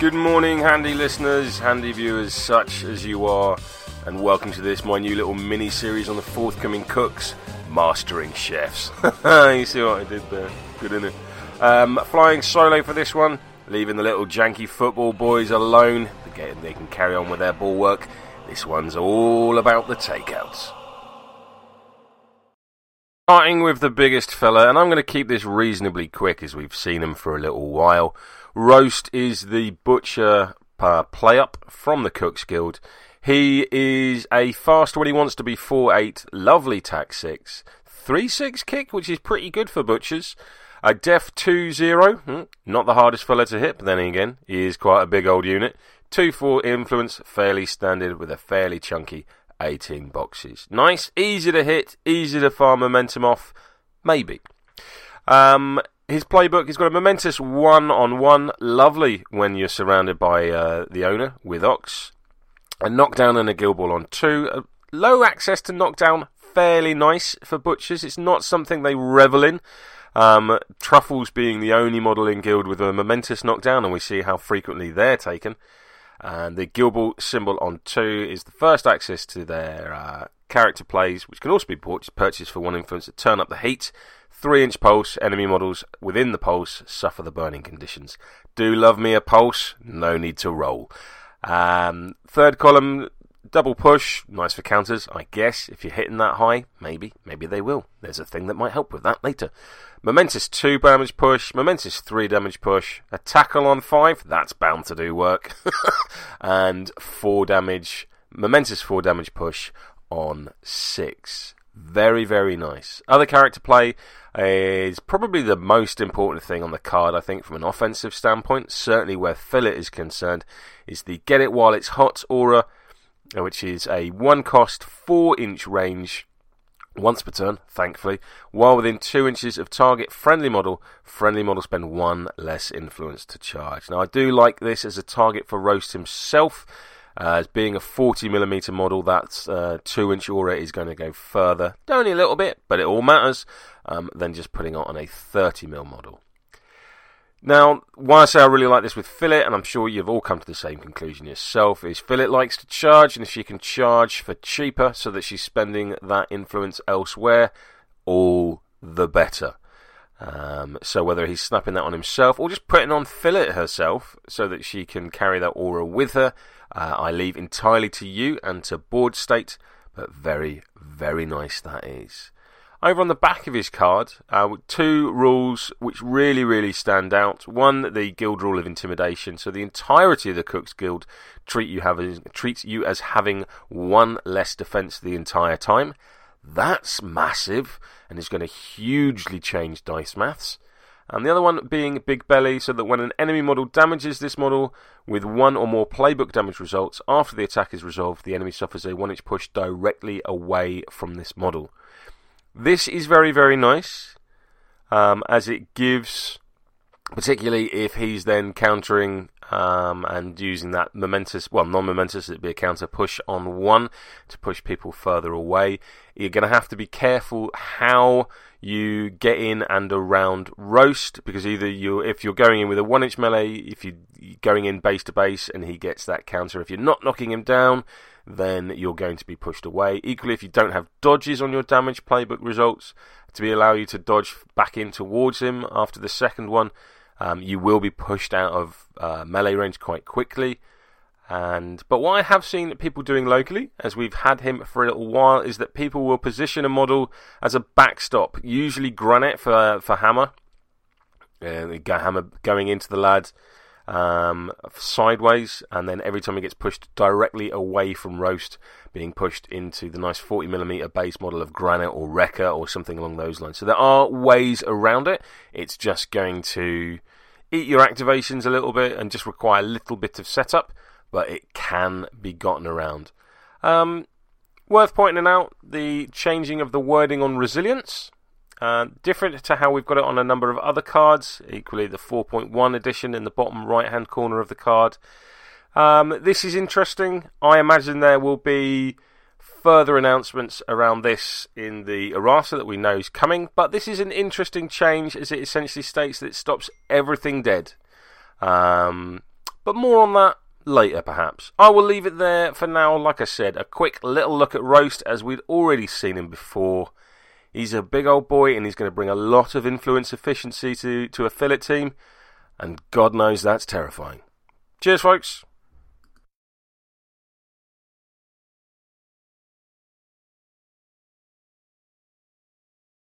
Good morning, handy listeners, handy viewers, such as you are, and welcome to this, my new little mini series on the forthcoming cooks, Mastering Chefs. you see what I did there? Good, in it? Um, flying solo for this one, leaving the little janky football boys alone. They can carry on with their ball work. This one's all about the takeouts. Starting with the biggest fella, and I'm going to keep this reasonably quick as we've seen him for a little while. Roast is the butcher uh, play up from the Cooks Guild. He is a fast when he wants to be 4 8, lovely tack 6, 3 6 kick, which is pretty good for butchers. A def 2 0, hmm, not the hardest fella to hit, but then again, he is quite a big old unit. 2 4 influence, fairly standard with a fairly chunky 18 boxes. Nice, easy to hit, easy to farm momentum off, maybe. Um, his playbook, he's got a momentous one on one. Lovely when you're surrounded by uh, the owner with Ox. A knockdown and a Guild Ball on two. Uh, low access to knockdown, fairly nice for butchers. It's not something they revel in. Um, Truffles being the only model in Guild with a momentous knockdown, and we see how frequently they're taken. And the guild symbol on two is the first access to their uh, character plays, which can also be purchased for one influence to turn up the heat 3 inch pulse, enemy models within the pulse suffer the burning conditions. Do love me a pulse, no need to roll. Um, third column, double push, nice for counters, I guess. If you're hitting that high, maybe, maybe they will. There's a thing that might help with that later. Momentous 2 damage push, Momentous 3 damage push, a tackle on 5, that's bound to do work. and 4 damage, Momentous 4 damage push on 6. Very, very nice. Other character play is probably the most important thing on the card, I think, from an offensive standpoint. Certainly where Fillet is concerned, is the Get It While It's Hot aura, which is a one cost, four inch range once per turn, thankfully. While within two inches of target friendly model, friendly model spend one less influence to charge. Now, I do like this as a target for Roast himself uh, as being a 40mm model, that uh, 2 inch aura is going to go further, only a little bit, but it all matters, um, than just putting on a 30mm model. Now, why I say I really like this with Fillet, and I'm sure you've all come to the same conclusion yourself, is Fillet likes to charge, and if she can charge for cheaper so that she's spending that influence elsewhere, all the better. Um, so whether he's snapping that on himself or just putting on Fillet herself so that she can carry that aura with her, uh, I leave entirely to you and to board state, but very, very nice that is. Over on the back of his card, uh, two rules which really, really stand out. One, the guild rule of intimidation. So the entirety of the Cooks Guild treat you treats you as having one less defense the entire time. That's massive and is going to hugely change dice maths and the other one being Big Belly, so that when an enemy model damages this model with one or more playbook damage results after the attack is resolved, the enemy suffers a 1 inch push directly away from this model. This is very, very nice, um, as it gives, particularly if he's then countering um, and using that momentous, well, non momentous, it'd be a counter push on one to push people further away. You're going to have to be careful how you get in and around roast because either you, if you're going in with a one inch melee, if you're going in base to base and he gets that counter, if you're not knocking him down, then you're going to be pushed away. Equally, if you don't have dodges on your damage playbook results to be allow you to dodge back in towards him after the second one, um, you will be pushed out of uh, melee range quite quickly. And but what I have seen people doing locally, as we've had him for a little while, is that people will position a model as a backstop, usually granite for for hammer. Uh, hammer going into the lad um, sideways, and then every time it gets pushed directly away from roast, being pushed into the nice 40mm base model of granite or Wrecker or something along those lines. So there are ways around it. It's just going to eat your activations a little bit and just require a little bit of setup but it can be gotten around. Um, worth pointing out the changing of the wording on resilience. Uh, different to how we've got it on a number of other cards, equally the 4.1 edition in the bottom right hand corner of the card. Um, this is interesting. I imagine there will be further announcements around this in the errata that we know is coming, but this is an interesting change as it essentially states that it stops everything dead. Um, But more on that later, perhaps. I will leave it there for now. Like I said, a quick little look at Roast as we'd already seen him before. He's a big old boy and he's going to bring a lot of influence efficiency to, to a fillet team, and God knows that's terrifying. Cheers, folks.